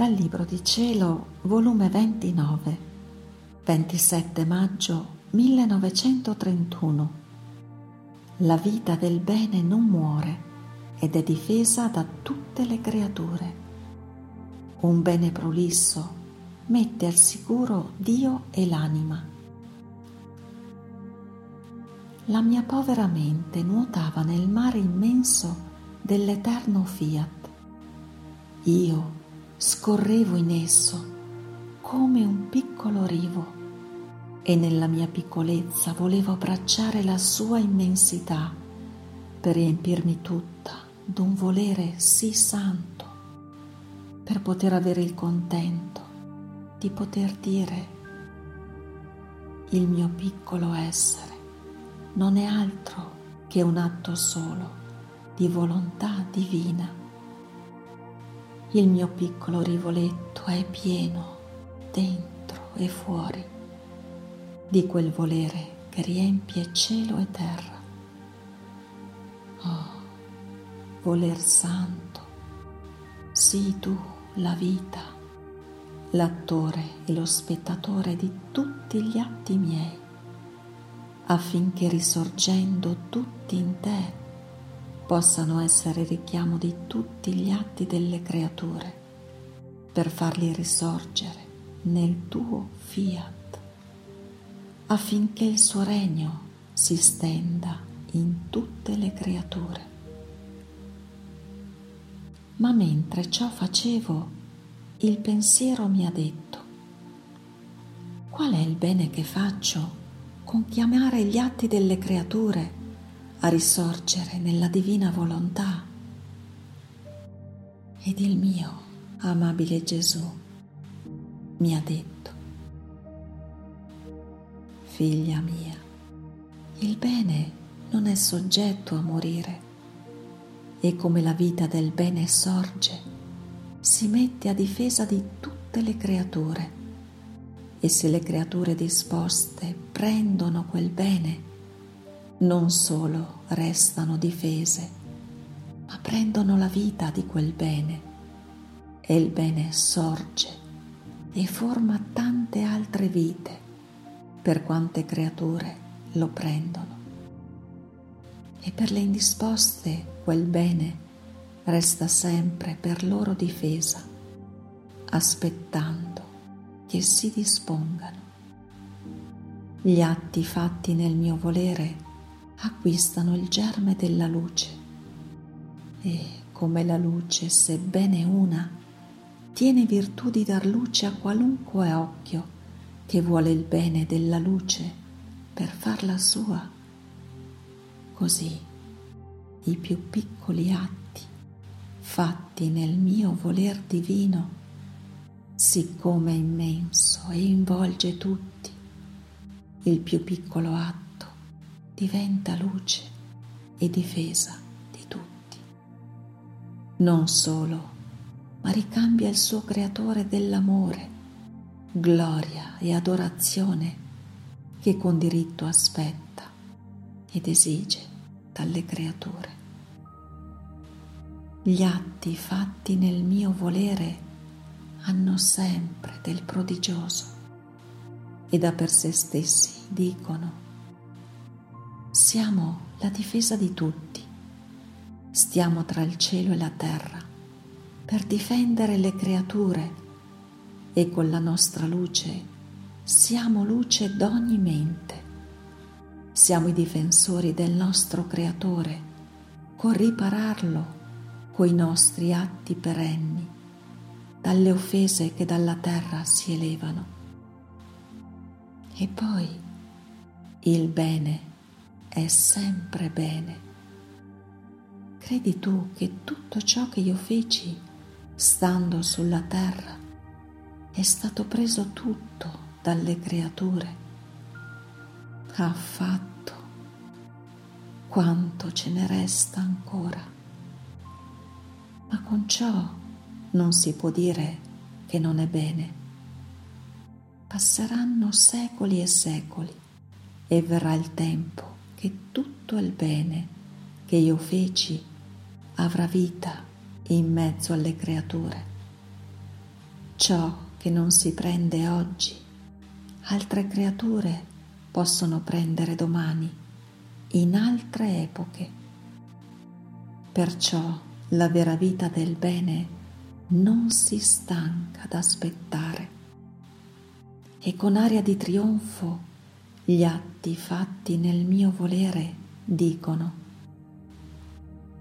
Dal Libro di Cielo, volume 29, 27 maggio 1931. La vita del bene non muore ed è difesa da tutte le creature. Un bene prolisso mette al sicuro Dio e l'anima. La mia povera mente nuotava nel mare immenso dell'eterno fiat. Io scorrevo in esso come un piccolo rivo e nella mia piccolezza volevo abbracciare la sua immensità per riempirmi tutta d'un volere sì santo, per poter avere il contento di poter dire il mio piccolo essere non è altro che un atto solo di volontà divina il mio piccolo rivoletto è pieno, dentro e fuori, di quel volere che riempie cielo e terra. Oh, voler santo, sii tu la vita, l'attore e lo spettatore di tutti gli atti miei, affinché risorgendo tutti in te, possano essere richiamo di tutti gli atti delle creature per farli risorgere nel tuo fiat, affinché il suo regno si stenda in tutte le creature. Ma mentre ciò facevo, il pensiero mi ha detto, qual è il bene che faccio con chiamare gli atti delle creature a risorgere nella divina volontà. Ed il mio amabile Gesù mi ha detto, figlia mia, il bene non è soggetto a morire e come la vita del bene sorge, si mette a difesa di tutte le creature e se le creature disposte prendono quel bene, non solo restano difese, ma prendono la vita di quel bene e il bene sorge e forma tante altre vite per quante creature lo prendono. E per le indisposte quel bene resta sempre per loro difesa, aspettando che si dispongano. Gli atti fatti nel mio volere acquistano il germe della luce. E come la luce, sebbene una, tiene virtù di dar luce a qualunque occhio che vuole il bene della luce per farla sua, così i più piccoli atti fatti nel mio voler divino, siccome è immenso e involge tutti, il più piccolo atto diventa luce e difesa di tutti. Non solo, ma ricambia il suo creatore dell'amore, gloria e adorazione che con diritto aspetta ed esige dalle creature. Gli atti fatti nel mio volere hanno sempre del prodigioso e da per sé stessi dicono siamo la difesa di tutti. Stiamo tra il cielo e la terra per difendere le creature e con la nostra luce siamo luce d'ogni mente. Siamo i difensori del nostro Creatore con ripararlo coi nostri atti perenni dalle offese che dalla terra si elevano. E poi il bene è sempre bene. Credi tu che tutto ciò che io feci stando sulla terra è stato preso tutto dalle creature? Affatto. Quanto ce ne resta ancora? Ma con ciò non si può dire che non è bene. Passeranno secoli e secoli e verrà il tempo che tutto il bene che io feci avrà vita in mezzo alle creature. Ciò che non si prende oggi, altre creature possono prendere domani, in altre epoche. Perciò la vera vita del bene non si stanca d'aspettare e con aria di trionfo gli atti fatti nel mio volere dicono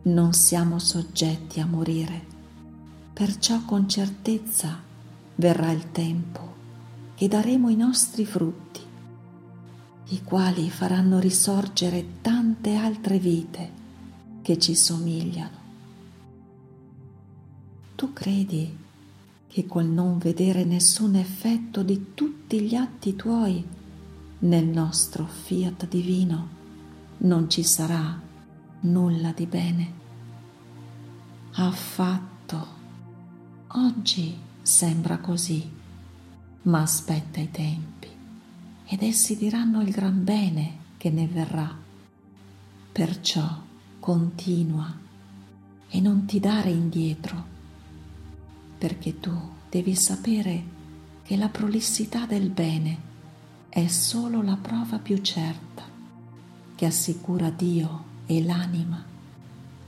non siamo soggetti a morire, perciò con certezza verrà il tempo che daremo i nostri frutti, i quali faranno risorgere tante altre vite che ci somigliano. Tu credi che col non vedere nessun effetto di tutti gli atti tuoi nel nostro fiat divino non ci sarà nulla di bene? Affatto. Oggi sembra così, ma aspetta i tempi ed essi diranno il gran bene che ne verrà. Perciò continua e non ti dare indietro perché tu devi sapere che la prolissità del bene è solo la prova più certa che assicura Dio e l'anima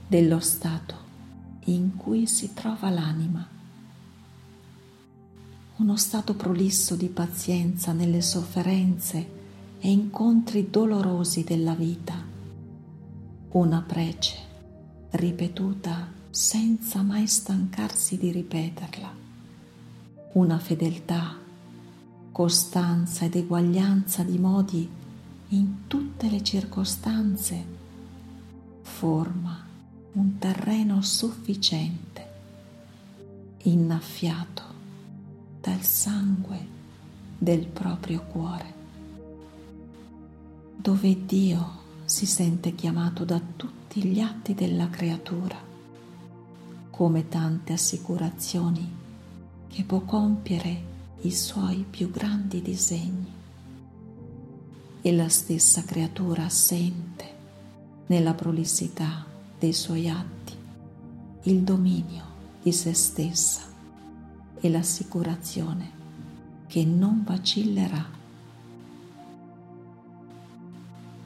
dello stato in cui si trova l'anima. Uno stato prolisso di pazienza nelle sofferenze e incontri dolorosi della vita. Una prece ripetuta senza mai stancarsi di ripeterla. Una fedeltà, costanza ed eguaglianza di modi in tutte le circostanze forma un terreno sufficiente, innaffiato dal sangue del proprio cuore, dove Dio si sente chiamato da tutti gli atti della creatura come tante assicurazioni che può compiere i suoi più grandi disegni. E la stessa creatura sente nella prolissità dei suoi atti il dominio di se stessa e l'assicurazione che non vacillerà.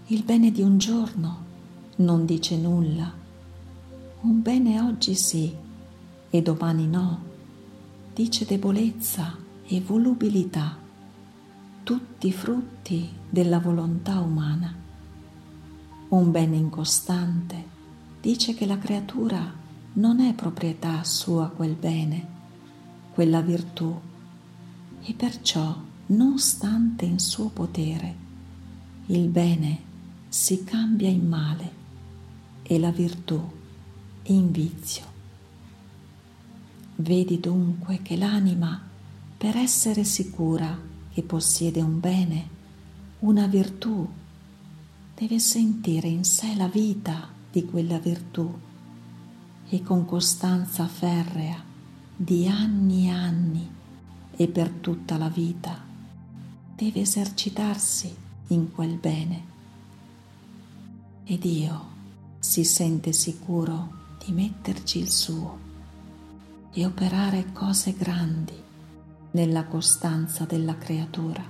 Il bene di un giorno non dice nulla, un bene oggi sì, e domani no, dice debolezza e volubilità, tutti frutti della volontà umana. Un bene incostante dice che la creatura non è proprietà sua quel bene, quella virtù, e perciò, non stante in suo potere, il bene si cambia in male e la virtù in vizio. Vedi dunque che l'anima, per essere sicura che possiede un bene, una virtù, deve sentire in sé la vita di quella virtù e con costanza ferrea di anni e anni e per tutta la vita deve esercitarsi in quel bene. Ed Dio si sente sicuro di metterci il suo e operare cose grandi nella costanza della creatura.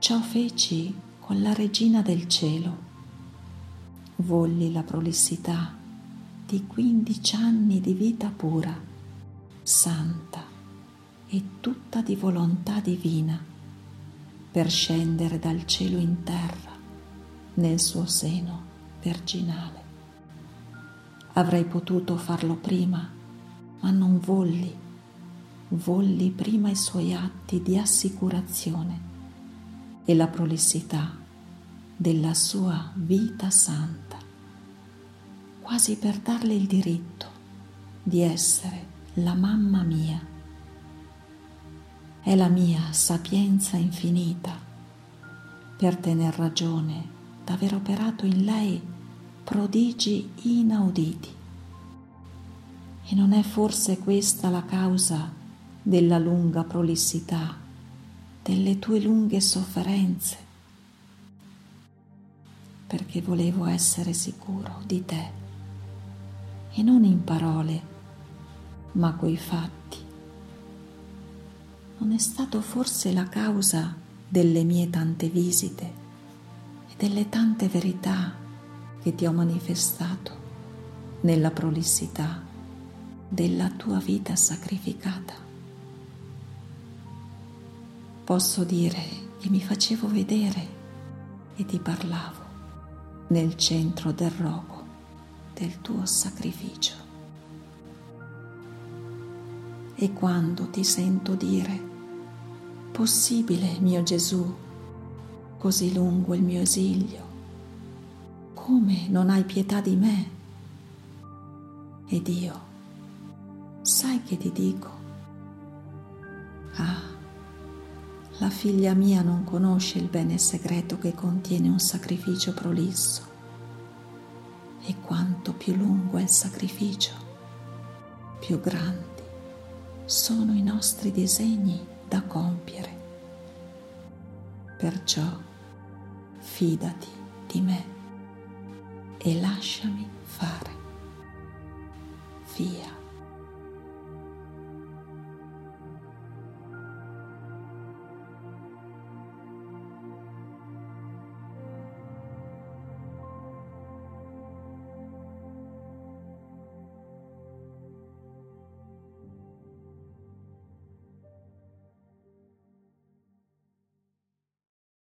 Ciò feci con la regina del cielo. Volli la prolissità di quindici anni di vita pura, santa e tutta di volontà divina, per scendere dal cielo in terra nel suo seno virginale. Avrei potuto farlo prima ma non volli, volli prima i suoi atti di assicurazione e la prolissità della sua vita santa, quasi per darle il diritto di essere la mamma mia. È la mia sapienza infinita per tener ragione d'aver operato in lei prodigi inauditi e non è forse questa la causa della lunga prolissità, delle tue lunghe sofferenze? Perché volevo essere sicuro di te, e non in parole, ma coi fatti, non è stato forse la causa delle mie tante visite e delle tante verità che ti ho manifestato nella prolissità della tua vita sacrificata. Posso dire che mi facevo vedere e ti parlavo nel centro del rogo del tuo sacrificio. E quando ti sento dire, possibile mio Gesù, così lungo il mio esilio, come non hai pietà di me? Ed io, sai che ti dico? La figlia mia non conosce il bene segreto che contiene un sacrificio prolisso. E quanto più lungo è il sacrificio, più grandi sono i nostri disegni da compiere. Perciò fidati di me e lasciami fare. Via.